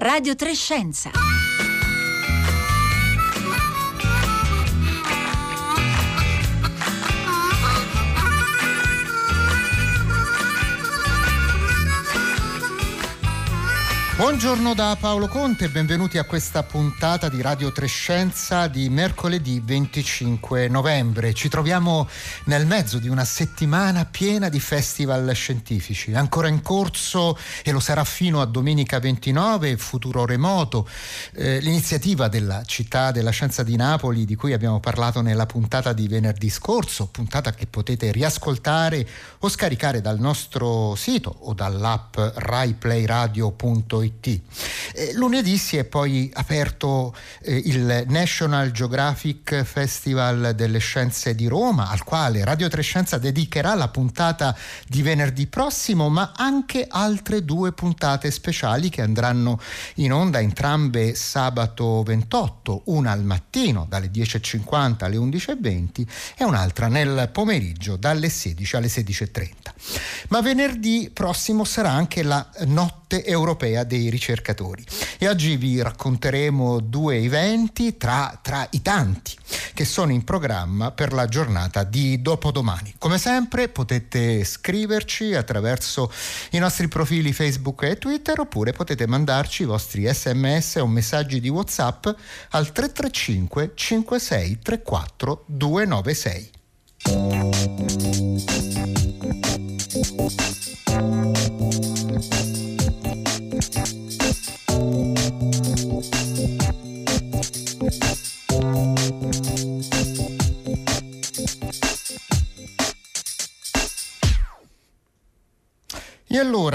Radio Trescenza. Buongiorno da Paolo Conte e benvenuti a questa puntata di Radio Trescenza di mercoledì 25 novembre. Ci troviamo nel mezzo di una settimana piena di festival scientifici, ancora in corso e lo sarà fino a domenica 29, Futuro Remoto, eh, l'iniziativa della città della scienza di Napoli di cui abbiamo parlato nella puntata di venerdì scorso, puntata che potete riascoltare o scaricare dal nostro sito o dall'app raiplayradio.it www.radioticino.it. Eh, lunedì si è poi aperto eh, il National Geographic Festival delle Scienze di Roma, al quale Radio Trescenza dedicherà la puntata di venerdì prossimo, ma anche altre due puntate speciali che andranno in onda entrambe sabato 28, una al mattino dalle 10.50 alle 11.20 e un'altra nel pomeriggio dalle 16 alle 16.30. Ma venerdì prossimo sarà anche la notte europea dei dei ricercatori. E oggi vi racconteremo due eventi tra, tra i tanti che sono in programma per la giornata di dopodomani. Come sempre potete scriverci attraverso i nostri profili Facebook e Twitter oppure potete mandarci i vostri sms o messaggi di WhatsApp al 335 56 34 296.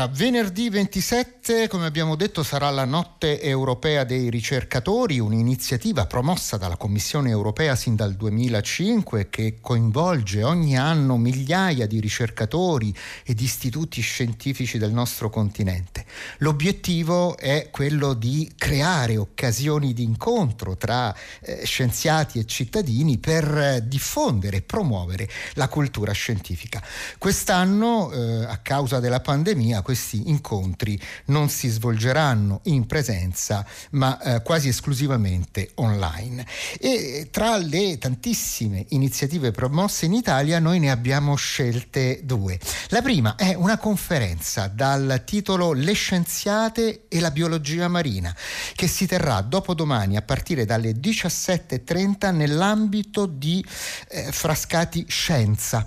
Allora, venerdì 27, come abbiamo detto, sarà la notte europea dei ricercatori, un'iniziativa promossa dalla Commissione europea sin dal 2005 che coinvolge ogni anno migliaia di ricercatori e di istituti scientifici del nostro continente. L'obiettivo è quello di creare occasioni di incontro tra eh, scienziati e cittadini per eh, diffondere e promuovere la cultura scientifica. Quest'anno, eh, a causa della pandemia, pandemia questi incontri non si svolgeranno in presenza ma eh, quasi esclusivamente online. E tra le tantissime iniziative promosse in Italia noi ne abbiamo scelte due. La prima è una conferenza dal titolo Le scienziate e la biologia marina che si terrà dopodomani a partire dalle 17.30 nell'ambito di eh, Frascati Scienza.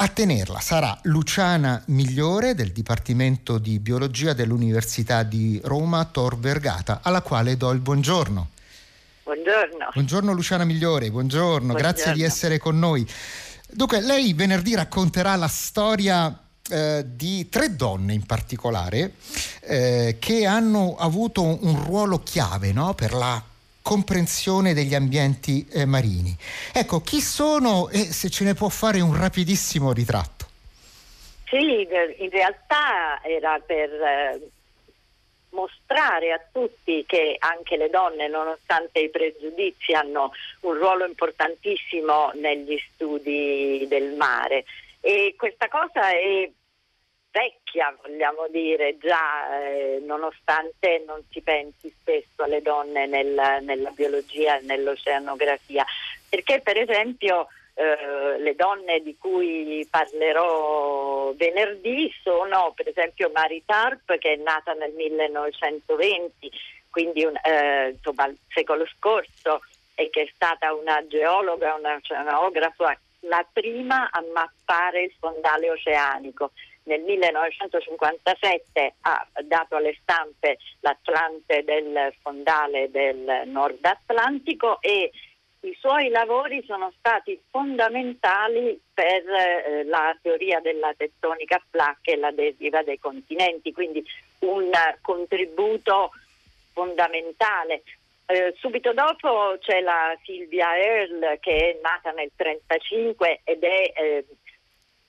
A tenerla sarà Luciana Migliore del Dipartimento di Biologia dell'Università di Roma Tor Vergata, alla quale do il buongiorno. Buongiorno. Buongiorno Luciana Migliore, buongiorno, buongiorno. grazie di essere con noi. Dunque, lei venerdì racconterà la storia eh, di tre donne in particolare eh, che hanno avuto un ruolo chiave no? per la comprensione degli ambienti eh, marini. Ecco, chi sono e se ce ne può fare un rapidissimo ritratto? Sì, in realtà era per eh, mostrare a tutti che anche le donne, nonostante i pregiudizi, hanno un ruolo importantissimo negli studi del mare. E questa cosa è vecchia, vogliamo dire, già eh, nonostante non si pensi spesso alle donne nel, nella biologia e nell'oceanografia, perché per esempio eh, le donne di cui parlerò venerdì sono per esempio Mary Tarp che è nata nel 1920, quindi un, eh, insomma il secolo scorso e che è stata una geologa, una oceanografa, la prima a mappare il fondale oceanico nel 1957 ha dato alle stampe l'Atlante del fondale del Nord Atlantico e i suoi lavori sono stati fondamentali per eh, la teoria della tettonica a e la deriva dei continenti, quindi un contributo fondamentale. Eh, subito dopo c'è la Silvia Earle che è nata nel 1935 ed è eh,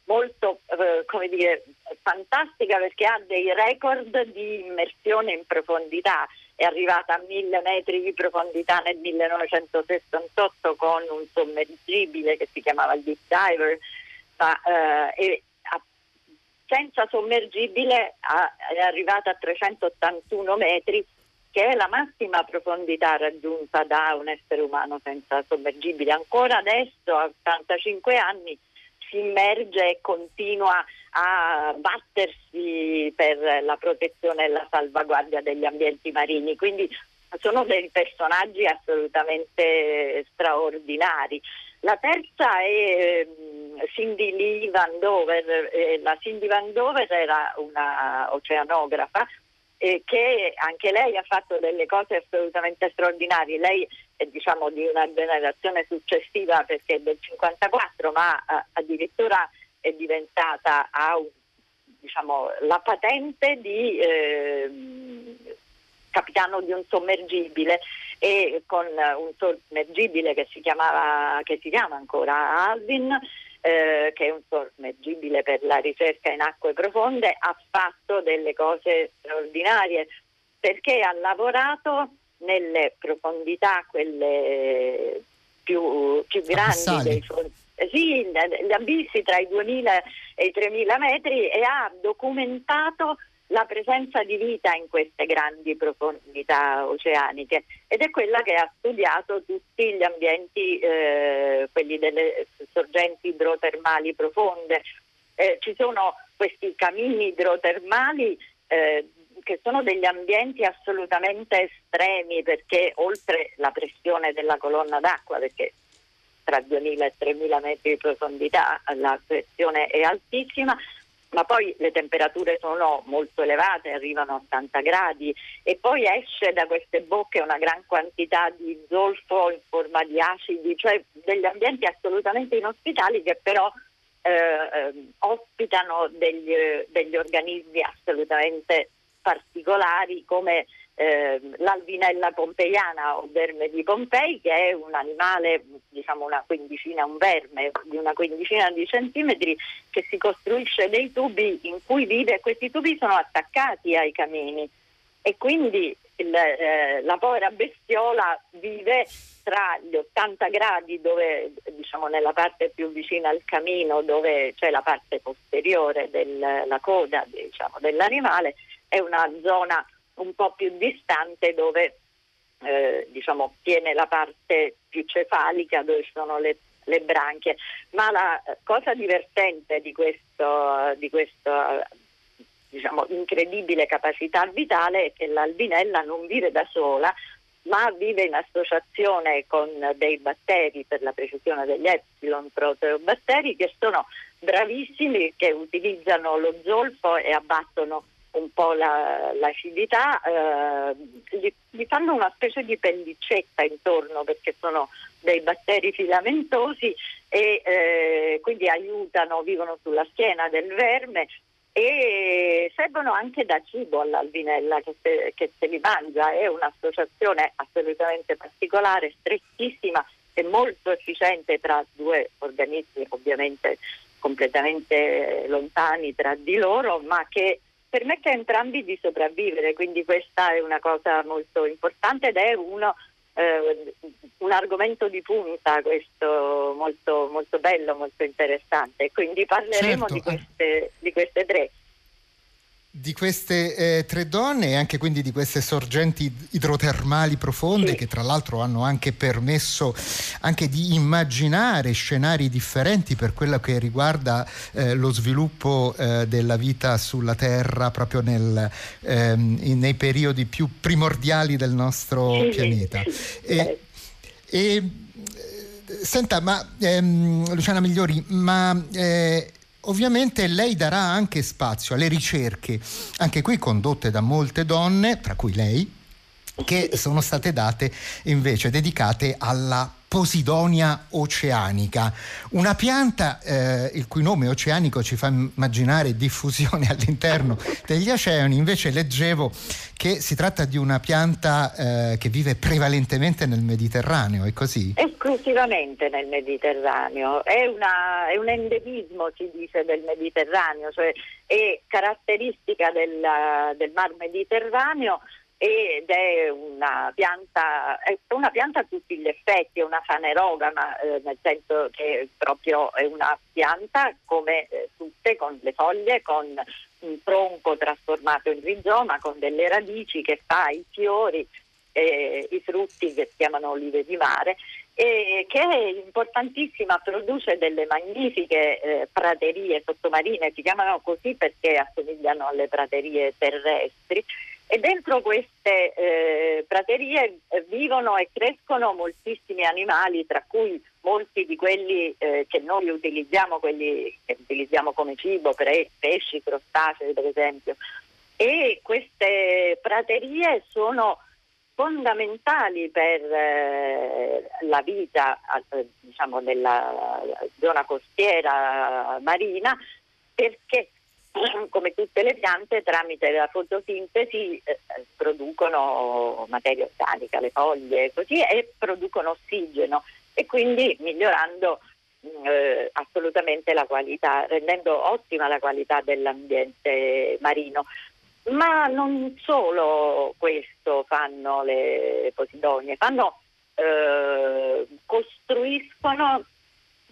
molto eh, come dire, fantastica perché ha dei record di immersione in profondità. È arrivata a mille metri di profondità nel 1968 con un sommergibile che si chiamava Deep Diver, ma eh, e, a, senza sommergibile a, è arrivata a 381 metri che è la massima profondità raggiunta da un essere umano senza sommergibile. Ancora adesso, a 85 anni, si immerge e continua a battersi per la protezione e la salvaguardia degli ambienti marini. Quindi sono dei personaggi assolutamente straordinari. La terza è ehm, Cindy Lee Van Dover. Eh, la Cindy Van Dover era una oceanografa che anche lei ha fatto delle cose assolutamente straordinarie. Lei diciamo, di una generazione successiva perché è del 54, ma eh, addirittura è diventata ha diciamo, la patente di eh, capitano di un sommergibile e con un sommergibile che si, chiamava, che si chiama ancora Alvin eh, che è un sommergibile per la ricerca in acque profonde, ha fatto delle cose straordinarie perché ha lavorato nelle profondità, quelle più, più grandi dei fondi. Sì, gli abissi tra i 2000 e i 3000 metri e ha documentato la presenza di vita in queste grandi profondità oceaniche ed è quella che ha studiato tutti gli ambienti, eh, quelli delle sorgenti idrotermali profonde. Eh, ci sono questi camini idrotermali eh, che sono degli ambienti assolutamente estremi perché oltre la pressione della colonna d'acqua, perché tra 2000 e 3000 metri di profondità la pressione è altissima, ma poi le temperature sono molto elevate, arrivano a 80 gradi e poi esce da queste bocche una gran quantità di zolfo in forma di acidi, cioè degli ambienti assolutamente inospitali che però eh, ehm, ospitano degli, degli organismi assolutamente particolari come eh, l'albinella pompeiana o verme di Pompei che è un animale, diciamo una quindicina, un verme di una quindicina di centimetri che si costruisce dei tubi in cui vive. E questi tubi sono attaccati ai camini e quindi il, eh, la povera bestiola vive tra gli 80 gradi dove diciamo nella parte più vicina al camino dove c'è la parte posteriore della coda diciamo, dell'animale è una zona un po' più distante dove eh, diciamo, tiene la parte più cefalica dove sono le, le branchie. Ma la cosa divertente di questo, di questo diciamo, incredibile capacità vitale è che l'albinella non vive da sola, ma vive in associazione con dei batteri, per la precisione degli epsilon proteobatteri, che sono bravissimi, che utilizzano lo zolfo e abbattono un po' la, l'acidità, eh, gli, gli, fanno una specie di pellicetta intorno perché sono dei batteri filamentosi e eh, quindi aiutano, vivono sulla schiena del verme e servono anche da cibo all'albinella che se, che se li mangia, è un'associazione assolutamente particolare, strettissima e molto efficiente tra due organismi ovviamente completamente lontani tra di loro, ma che permette a entrambi di sopravvivere, quindi questa è una cosa molto importante ed è uno, eh, un argomento di punta questo molto, molto bello, molto interessante. Quindi parleremo certo. di, queste, di queste tre di queste eh, tre donne e anche quindi di queste sorgenti idrotermali profonde sì. che tra l'altro hanno anche permesso anche di immaginare scenari differenti per quello che riguarda eh, lo sviluppo eh, della vita sulla Terra proprio nel, ehm, nei periodi più primordiali del nostro sì, pianeta. E, e, senta, ma ehm, Luciana Migliori, ma eh, Ovviamente lei darà anche spazio alle ricerche, anche qui condotte da molte donne, tra cui lei, che sono state date invece dedicate alla Posidonia oceanica, una pianta eh, il cui nome oceanico ci fa immaginare diffusione all'interno degli oceani, invece leggevo che si tratta di una pianta eh, che vive prevalentemente nel Mediterraneo, è così? Esclusivamente nel Mediterraneo, è, una, è un endemismo si dice del Mediterraneo, cioè è caratteristica del, del mar Mediterraneo ed è una pianta, è una pianta a tutti gli effetti, è una fanerogama, eh, nel senso che proprio è una pianta come eh, tutte, con le foglie, con un tronco trasformato in rizoma con delle radici che fa i fiori, eh, i frutti che si chiamano olive di mare e che è importantissima, produce delle magnifiche eh, praterie sottomarine, si chiamano così perché assomigliano alle praterie terrestri e dentro queste eh, praterie eh, vivono e crescono moltissimi animali, tra cui molti di quelli eh, che noi utilizziamo, quelli che utilizziamo come cibo, pre- pesci, crostacei per esempio. E queste praterie sono fondamentali per eh, la vita eh, diciamo, nella zona costiera marina perché come tutte le piante tramite la fotosintesi eh, producono materia organica, le foglie così e producono ossigeno e quindi migliorando mm, eh, assolutamente la qualità, rendendo ottima la qualità dell'ambiente marino. Ma non solo questo fanno le posidonie, fanno, eh, costruiscono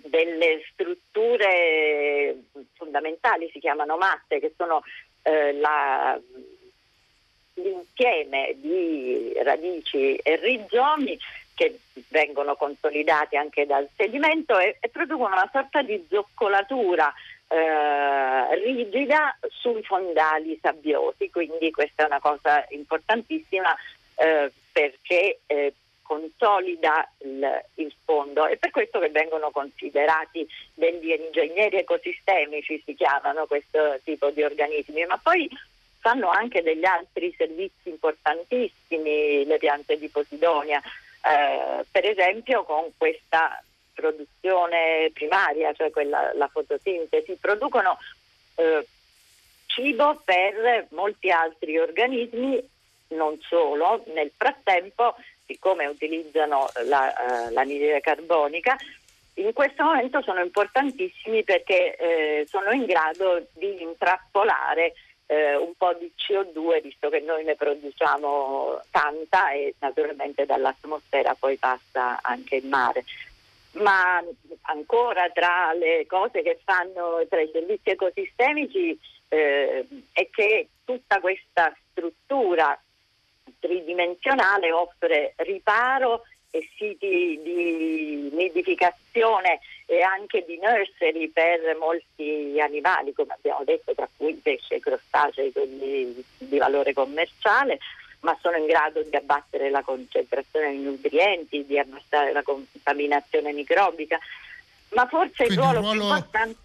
delle strutture fondamentali, si chiamano matte, che sono eh, la, l'insieme di radici e rizomi che vengono consolidati anche dal sedimento e, e producono una sorta di zoccolatura eh, rigida sui fondali sabbiosi, quindi questa è una cosa importantissima eh, perché eh, consolida il, il, fondo. È per questo che vengono considerati degli ingegneri ecosistemici, si chiamano questo tipo di organismi, ma poi fanno anche degli altri servizi importantissimi le piante di Posidonia, eh, per esempio con questa produzione primaria, cioè quella, la fotosintesi, producono eh, cibo per molti altri organismi, non solo, nel frattempo, siccome utilizzano la, uh, l'anidride carbonica, in questo momento sono importantissimi perché eh, sono in grado di intrappolare eh, un po' di CO2 visto che noi ne produciamo tanta e naturalmente dall'atmosfera poi passa anche in mare. Ma ancora tra le cose che fanno tra i servizi ecosistemici eh, è che tutta questa struttura tridimensionale offre riparo e siti di nidificazione e anche di nursery per molti animali, come abbiamo detto, tra cui pesce e crostacei, quelli di valore commerciale ma sono in grado di abbattere la concentrazione di nutrienti, di abbassare la contaminazione microbica. Ma forse il ruolo, ruolo, più importante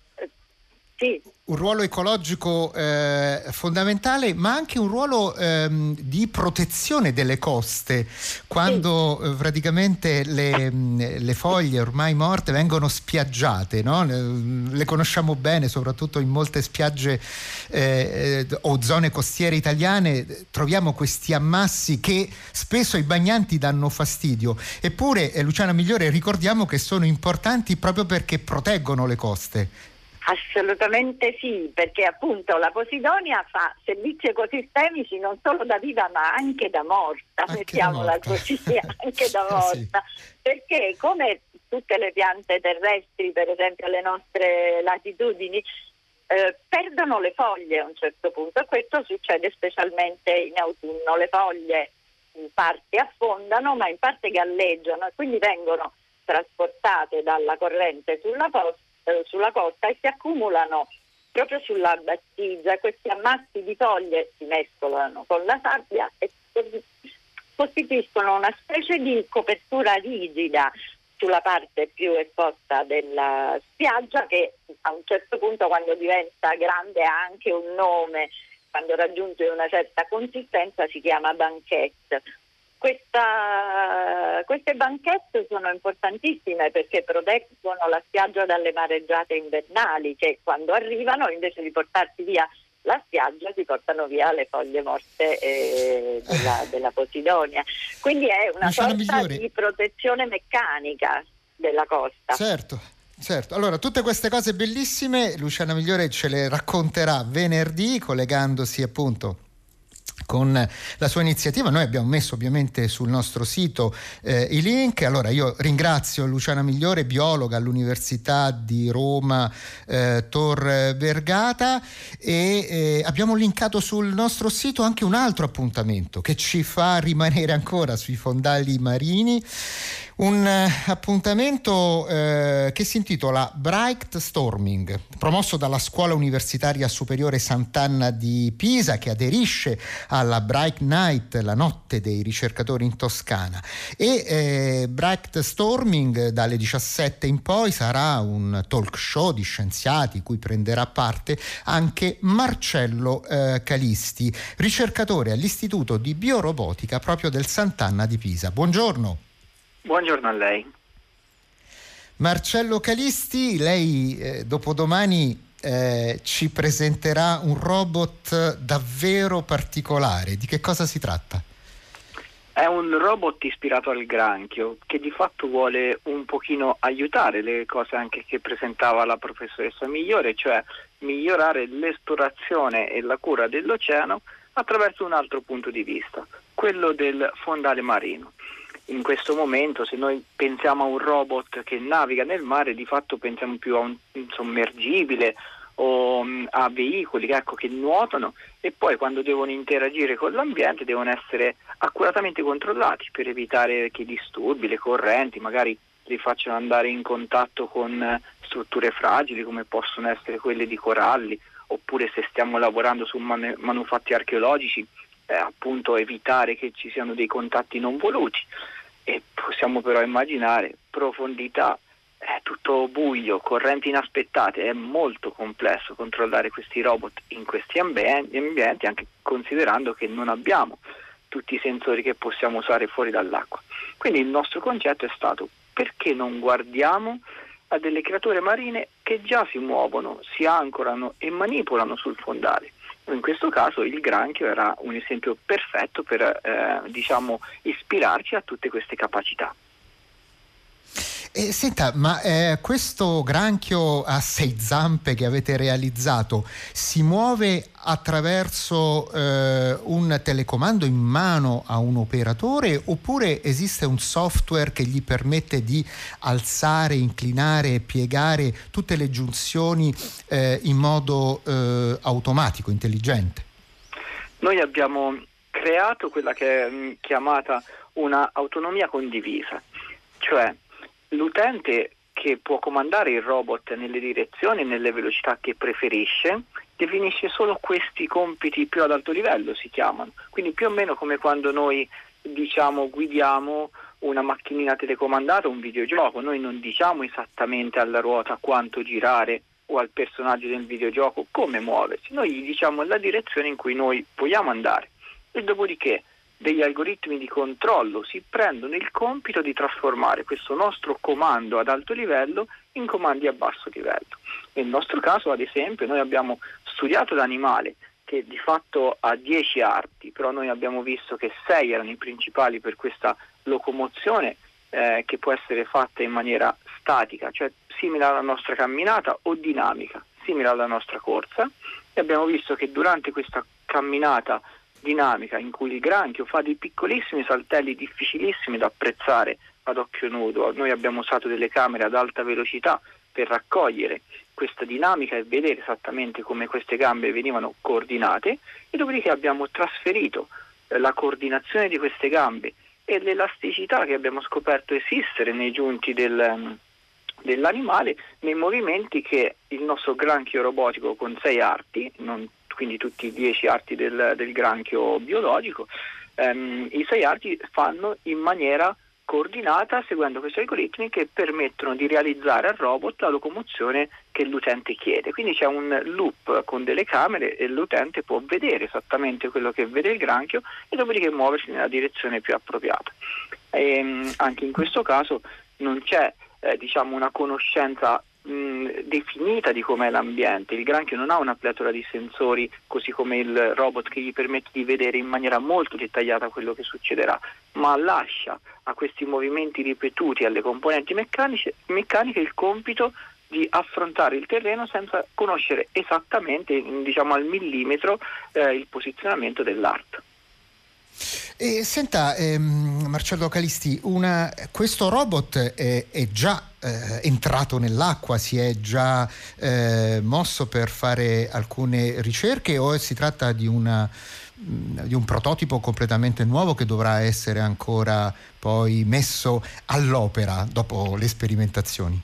sì. Un ruolo ecologico eh, fondamentale, ma anche un ruolo ehm, di protezione delle coste, quando sì. eh, praticamente le, le, foglie ormai morte vengono spiaggiate, no? le conosciamo bene, soprattutto in molte spiagge eh, eh, o zone costiere italiane, troviamo questi ammassi che spesso ai bagnanti danno fastidio. Eppure, eh, Luciana Migliore, ricordiamo che sono importanti proprio perché proteggono le coste. Assolutamente sì, perché appunto la Posidonia fa servizi ecosistemici non solo da viva ma anche da morta, anche mettiamola da morta. così, anche da morta, sì. perché come tutte le piante terrestri, per esempio alle nostre latitudini, eh, perdono le foglie a un certo punto e questo succede specialmente in autunno, le foglie in parte affondano ma in parte galleggiano e quindi vengono trasportate dalla corrente sulla costa eh, sulla costa e si accumulano proprio sulla battigia. Questi ammassi di foglie si mescolano con la sabbia e costituiscono una specie di copertura rigida sulla parte più esposta della spiaggia che a un certo punto quando diventa grande ha anche un nome, quando raggiunge una certa consistenza si chiama banchette. Questa, queste banchette sono importantissime perché proteggono la spiaggia dalle mareggiate invernali che quando arrivano invece di portarsi via la spiaggia si portano via le foglie morte eh, della, della, Posidonia. Quindi è una Luciana sorta di protezione meccanica della costa. Certo. Certo, allora tutte queste cose bellissime Luciana Migliore ce le racconterà venerdì collegandosi appunto con la sua iniziativa. Noi abbiamo messo ovviamente sul nostro sito eh, i link. Allora io ringrazio Luciana Migliore, biologa all'Università di Roma eh, Tor Vergata e eh, abbiamo linkato sul nostro sito anche un altro appuntamento che ci fa rimanere ancora sui fondali marini un eh, appuntamento eh, che si intitola Bright Storming, promosso dalla Scuola Universitaria Superiore Sant'Anna di Pisa, che aderisce alla Bright Night, la notte dei ricercatori in Toscana. E eh, Bright Storming dalle 17 in poi sarà un talk show di scienziati cui prenderà parte anche Marcello eh, Calisti, ricercatore all'Istituto di Biorobotica proprio del Sant'Anna di Pisa. Buongiorno. Buongiorno a lei. Marcello Calisti, lei eh, dopodomani eh, ci presenterà un robot davvero particolare. Di che cosa si tratta? È un robot ispirato al granchio che di fatto vuole un pochino aiutare le cose anche che presentava la professoressa Migliore, cioè migliorare l'esplorazione e la cura dell'oceano attraverso un altro punto di vista, quello del fondale marino in questo momento se noi pensiamo a un robot che naviga nel mare di fatto pensiamo più a un, sommergibile o um, a veicoli ecco, che nuotano e poi quando devono interagire con l'ambiente devono essere accuratamente controllati per evitare che disturbi le correnti, magari li facciano andare in contatto con strutture fragili come possono essere quelle di coralli oppure se stiamo lavorando su man- manufatti archeologici eh, appunto evitare che ci siano dei contatti non voluti e possiamo però immaginare profondità, è tutto buio, correnti inaspettate, è molto complesso controllare questi robot in questi ambienti, anche considerando che non abbiamo tutti i sensori che possiamo usare fuori dall'acqua. Quindi il nostro concetto è stato perché non guardiamo a delle creature marine che già si muovono, si ancorano e manipolano sul fondale in questo caso il granchio era un esempio perfetto per eh, diciamo, ispirarci a tutte queste capacità. Eh, senta, ma eh, questo granchio a sei zampe che avete realizzato si muove attraverso eh, un telecomando in mano a un operatore oppure esiste un software che gli permette di alzare, inclinare e piegare tutte le giunzioni eh, in modo eh, automatico, intelligente? Noi abbiamo creato quella che è mm, chiamata una autonomia condivisa, cioè l'utente che può comandare il robot nelle direzioni e nelle velocità che preferisce definisce solo questi compiti più ad alto livello, si chiamano. Quindi più o meno come quando noi diciamo guidiamo una macchinina telecomandata, un videogioco, noi non diciamo esattamente alla ruota quanto girare o al personaggio del videogioco come muoversi, noi gli diciamo la direzione in cui noi vogliamo andare. E dopodiché degli algoritmi di controllo si prendono il compito di trasformare questo nostro comando ad alto livello in comandi a basso livello. Nel nostro caso, ad esempio, noi abbiamo studiato l'animale che di fatto ha 10 arti, però noi abbiamo visto che 6 erano i principali per questa locomozione eh, che può essere fatta in maniera statica, cioè simile alla nostra camminata o dinamica, simile alla nostra corsa e abbiamo visto che durante questa camminata dinamica in cui il granchio fa dei piccolissimi saltelli difficilissimi da apprezzare ad occhio nudo. Noi abbiamo usato delle camere ad alta velocità per raccogliere questa dinamica e vedere esattamente come queste gambe venivano coordinate e dopodiché abbiamo trasferito eh, la coordinazione di queste gambe e l'elasticità che abbiamo scoperto esistere nei giunti del, mm, dell'animale nei movimenti che il nostro granchio robotico con sei arti, non quindi tutti i dieci arti del, del granchio biologico, ehm, i sei arti fanno in maniera coordinata seguendo questi algoritmi che permettono di realizzare al robot la locomozione che l'utente chiede. Quindi c'è un loop con delle camere e l'utente può vedere esattamente quello che vede il granchio e dopodiché muoversi nella direzione più appropriata. E, ehm, anche in questo caso non c'è eh, diciamo una conoscenza definita di com'è l'ambiente. Il granchio non ha una pletora di sensori così come il robot che gli permette di vedere in maniera molto dettagliata quello che succederà, ma lascia a questi movimenti ripetuti alle componenti meccaniche, meccaniche il compito di affrontare il terreno senza conoscere esattamente, diciamo al millimetro, eh, il posizionamento dell'art. E senta, ehm, Marcello Calisti, una, questo robot è, è già eh, entrato nell'acqua, si è già eh, mosso per fare alcune ricerche o si tratta di, una, di un prototipo completamente nuovo che dovrà essere ancora poi messo all'opera dopo le sperimentazioni?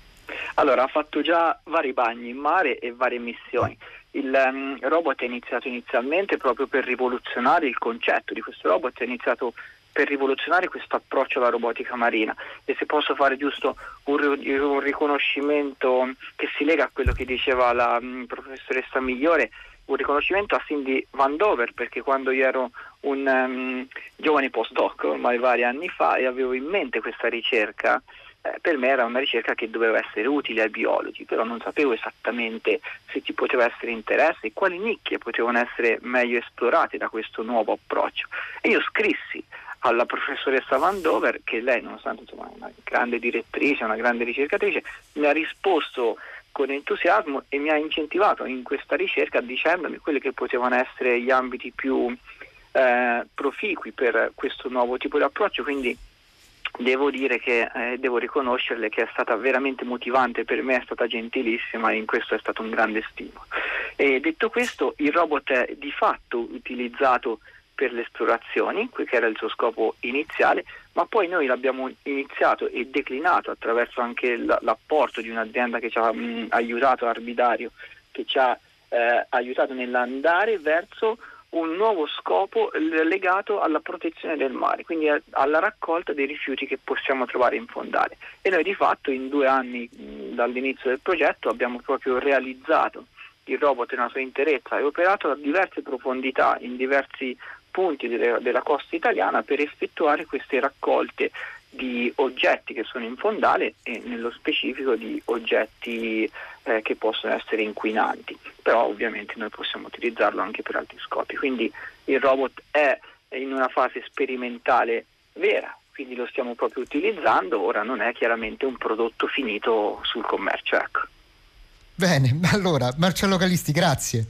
Allora, ha fatto già vari bagni in mare e varie missioni. Il um, robot è iniziato inizialmente proprio per rivoluzionare il concetto di questo robot, è iniziato per rivoluzionare questo approccio alla robotica marina. E se posso fare giusto un, un riconoscimento che si lega a quello che diceva la um, professoressa Migliore, un riconoscimento a Cindy Van Dover perché quando io ero un um, giovane postdoc ormai vari anni fa e avevo in mente questa ricerca eh, per me era una ricerca che doveva essere utile ai biologi, però non sapevo esattamente se ci poteva essere interesse e quali nicchie potevano essere meglio esplorate da questo nuovo approccio. E io scrissi alla professoressa Van Dover, che lei, nonostante insomma, una grande direttrice, una grande ricercatrice, mi ha risposto con entusiasmo e mi ha incentivato in questa ricerca dicendomi quelli che potevano essere gli ambiti più eh, proficui per questo nuovo tipo di approccio. Quindi devo dire che eh, devo riconoscerle che è stata veramente motivante per me, è stata gentilissima e in questo è stato un grande stimolo. E detto questo, il robot è di fatto utilizzato per le esplorazioni, che era il suo scopo iniziale, ma poi noi l'abbiamo iniziato e declinato attraverso anche l'apporto di un'azienda che ci ha mh, aiutato, Arbidario, che ci ha eh, aiutato nell'andare verso un nuovo scopo legato alla protezione del mare, quindi alla raccolta dei rifiuti che possiamo trovare in fondale. E noi di fatto in due anni dall'inizio del progetto abbiamo proprio realizzato il robot nella sua interezza e operato a diverse profondità in diversi punti della costa italiana per effettuare queste raccolte di oggetti che sono in fondale e nello specifico di oggetti eh, che possono essere inquinanti, però ovviamente noi possiamo utilizzarlo anche per altri scopi. Quindi il robot è in una fase sperimentale vera, quindi lo stiamo proprio utilizzando, ora non è chiaramente un prodotto finito sul commercio. Ecco. Bene, allora Marcello Calisti, grazie.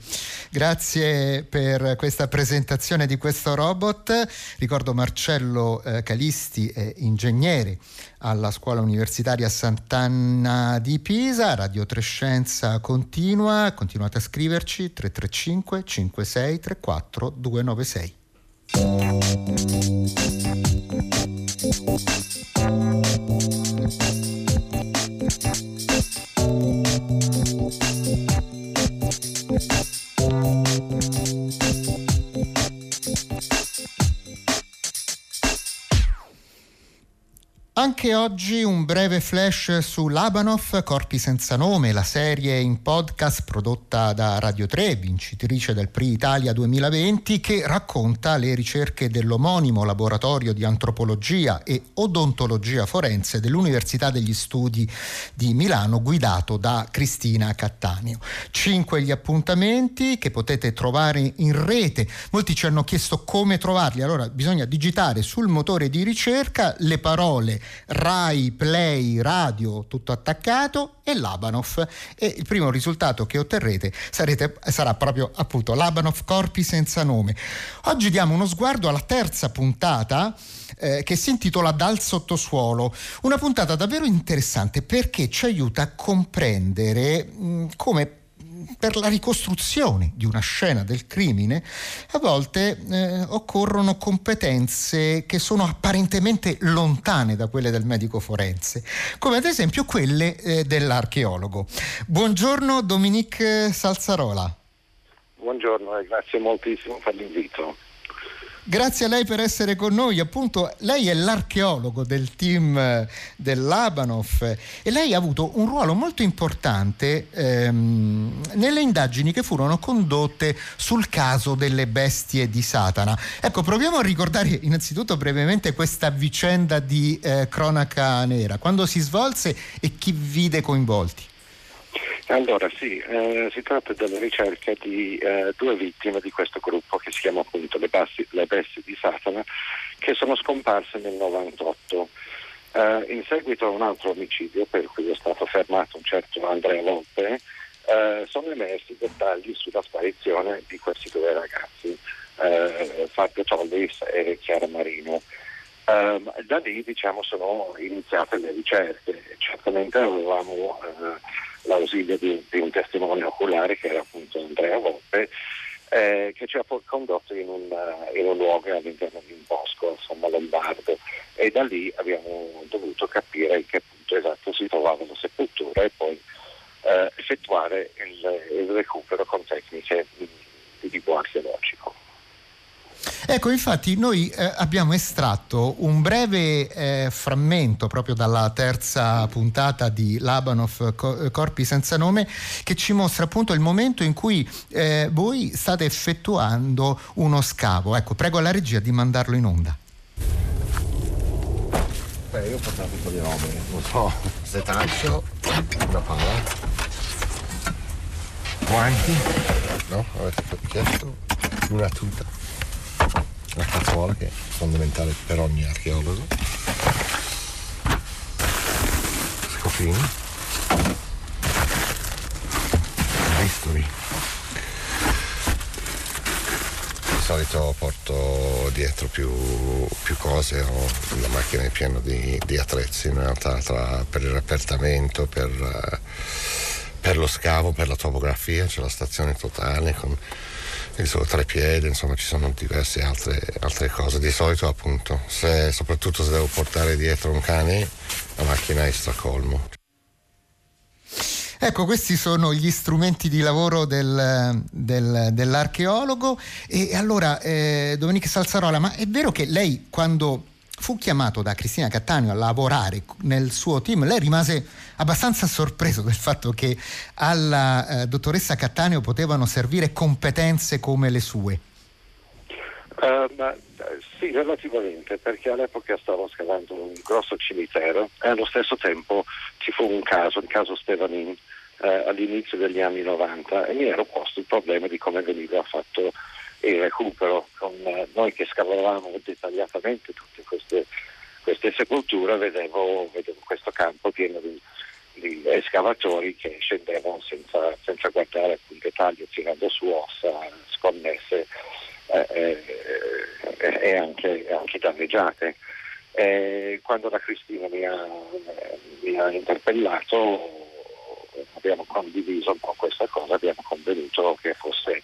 Grazie per questa presentazione di questo robot. Ricordo Marcello eh, Calisti è ingegnere alla Scuola Universitaria Sant'Anna di Pisa, Radio Trescenza continua, continuate a scriverci 335 56 34 296. Anche oggi un breve flash su Labanov, Corpi senza nome, la serie in podcast prodotta da Radio 3, vincitrice del Pri Italia 2020, che racconta le ricerche dell'omonimo laboratorio di antropologia e odontologia forense dell'Università degli Studi di Milano, guidato da Cristina Cattaneo. Cinque gli appuntamenti che potete trovare in rete. Molti ci hanno chiesto come trovarli, allora bisogna digitare sul motore di ricerca le parole Rai, Play, Radio, tutto attaccato e Labanov. E il primo risultato che otterrete sarete, sarà proprio appunto Labanov Corpi senza nome. Oggi diamo uno sguardo alla terza puntata eh, che si intitola Dal sottosuolo, una puntata davvero interessante perché ci aiuta a comprendere mh, come per la ricostruzione di una scena del crimine a volte eh, occorrono competenze che sono apparentemente lontane da quelle del medico forense, come ad esempio quelle eh, dell'archeologo. Buongiorno Dominique Salzarola. Buongiorno e grazie moltissimo per l'invito. Grazie a lei per essere con noi. Appunto, lei è l'archeologo del team eh, dell'Abanov e lei ha avuto un ruolo molto importante ehm, nelle indagini che furono condotte sul caso delle bestie di Satana. Ecco, proviamo a ricordare innanzitutto brevemente questa vicenda di eh, cronaca nera, quando si svolse e chi vide coinvolti. Allora sì, eh, si tratta della ricerca di eh, due vittime di questo gruppo che si chiama appunto le, bassi, le bestie di Satana che sono scomparse nel 98. Eh, in seguito a un altro omicidio per cui è stato fermato un certo Andrea Volpe, eh, sono emersi dettagli sulla sparizione di questi due ragazzi. eh, Fabio Tollis e Chiara Marino. Um, da lì diciamo, sono iniziate le ricerche. Certamente avevamo uh, l'ausilio di, di, un testimone oculare che era appunto Andrea Volpe, eh, che ci ha condotto in un, in un, luogo all'interno di un bosco, insomma lombardo, e da lì abbiamo dovuto capire in che punto esatto si trovava la sepoltura e poi eh, effettuare il, il recupero con tecniche di tipo archeologico. Ecco, infatti noi eh, abbiamo estratto un breve eh, frammento proprio dalla terza puntata di Labanov Corpi senza nome che ci mostra appunto il momento in cui eh, voi state effettuando uno scavo. Ecco, prego la regia di mandarlo in onda. Beh, io ho portato un po' di robe, non so, setaccio, una pala, guanti, no? Avete chiesto, una tuta la cazzuola che è fondamentale per ogni archeologo. Scofini. Bisturi. Di solito porto dietro più, più cose ho la macchina è piena di, di attrezzi in realtà tra, per il rappertamento per, per lo scavo per la topografia c'è la stazione totale con il suo treppiede, insomma ci sono diverse altre, altre, cose. Di solito appunto, se, soprattutto se devo portare dietro un cane, la macchina è stracolmo. Ecco, questi sono gli strumenti di lavoro del, del, dell'archeologo. E allora, eh, Domenico Salzarola, ma è vero che lei quando fu chiamato da Cristina Cattaneo a lavorare nel suo team, lei rimase abbastanza sorpreso del fatto che alla eh, dottoressa Cattaneo potevano servire competenze come le sue. Uh, ma, sì, relativamente, perché all'epoca stavo scavando un grosso cimitero e allo stesso tempo ci fu un caso, il caso Stevanin, eh, all'inizio degli anni 90 e mi ero posto il problema di come veniva fatto il recupero. Con eh, noi che scavavamo dettagliatamente tutte queste, queste sepolture vedevo, vedevo, questo campo pieno di, di escavatori che scendevano senza, senza guardare alcun dettaglio, tirando su ossa sconnesse eh, eh, eh, e anche, anche danneggiate. Quando la Cristina mi ha, mi ha interpellato abbiamo condiviso un po' questa cosa, abbiamo convenuto che fosse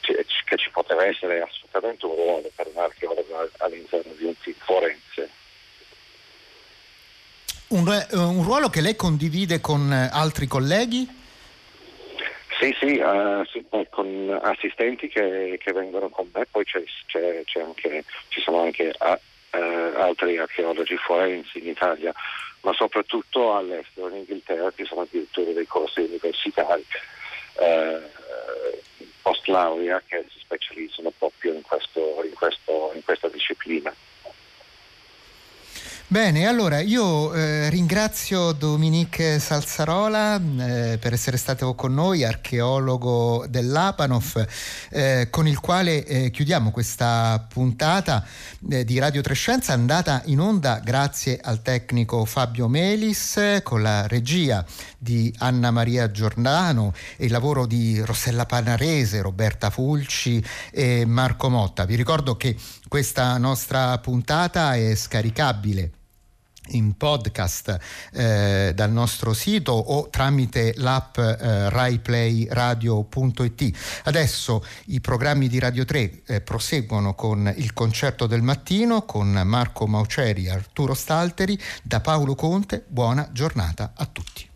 che ci poteva essere assolutamente un ruolo per un archeologo all'interno di un team forense. Un, eh, un ruolo che lei condivide con eh, altri colleghi? Sì, sì, uh, sì con assistenti che, che, vengono con me, poi c'è, c'è, c'è anche, ci sono anche uh, uh, altri archeologi forensi in Italia, ma soprattutto all'estero, in Inghilterra ci sono addirittura dei corsi universitari post laurea che si specializzano proprio in, questo, in, questo, in questa disciplina. Bene, allora io eh, ringrazio Dominique Salzarola eh, per essere stato con noi, archeologo dell'Apanov, eh, con il quale eh, chiudiamo questa puntata eh, di Radio Trescenza andata in onda grazie al tecnico Fabio Melis con la regia di Anna Maria Giordano e il lavoro di Rossella Panarese, Roberta Fulci e Marco Motta. Vi ricordo che questa nostra puntata è scaricabile in podcast eh, dal nostro sito o tramite l'app eh, raiplayradio.it. Adesso i programmi di Radio 3 eh, proseguono con il concerto del mattino con Marco Mauceri e Arturo Stalteri. Da Paolo Conte, buona giornata a tutti.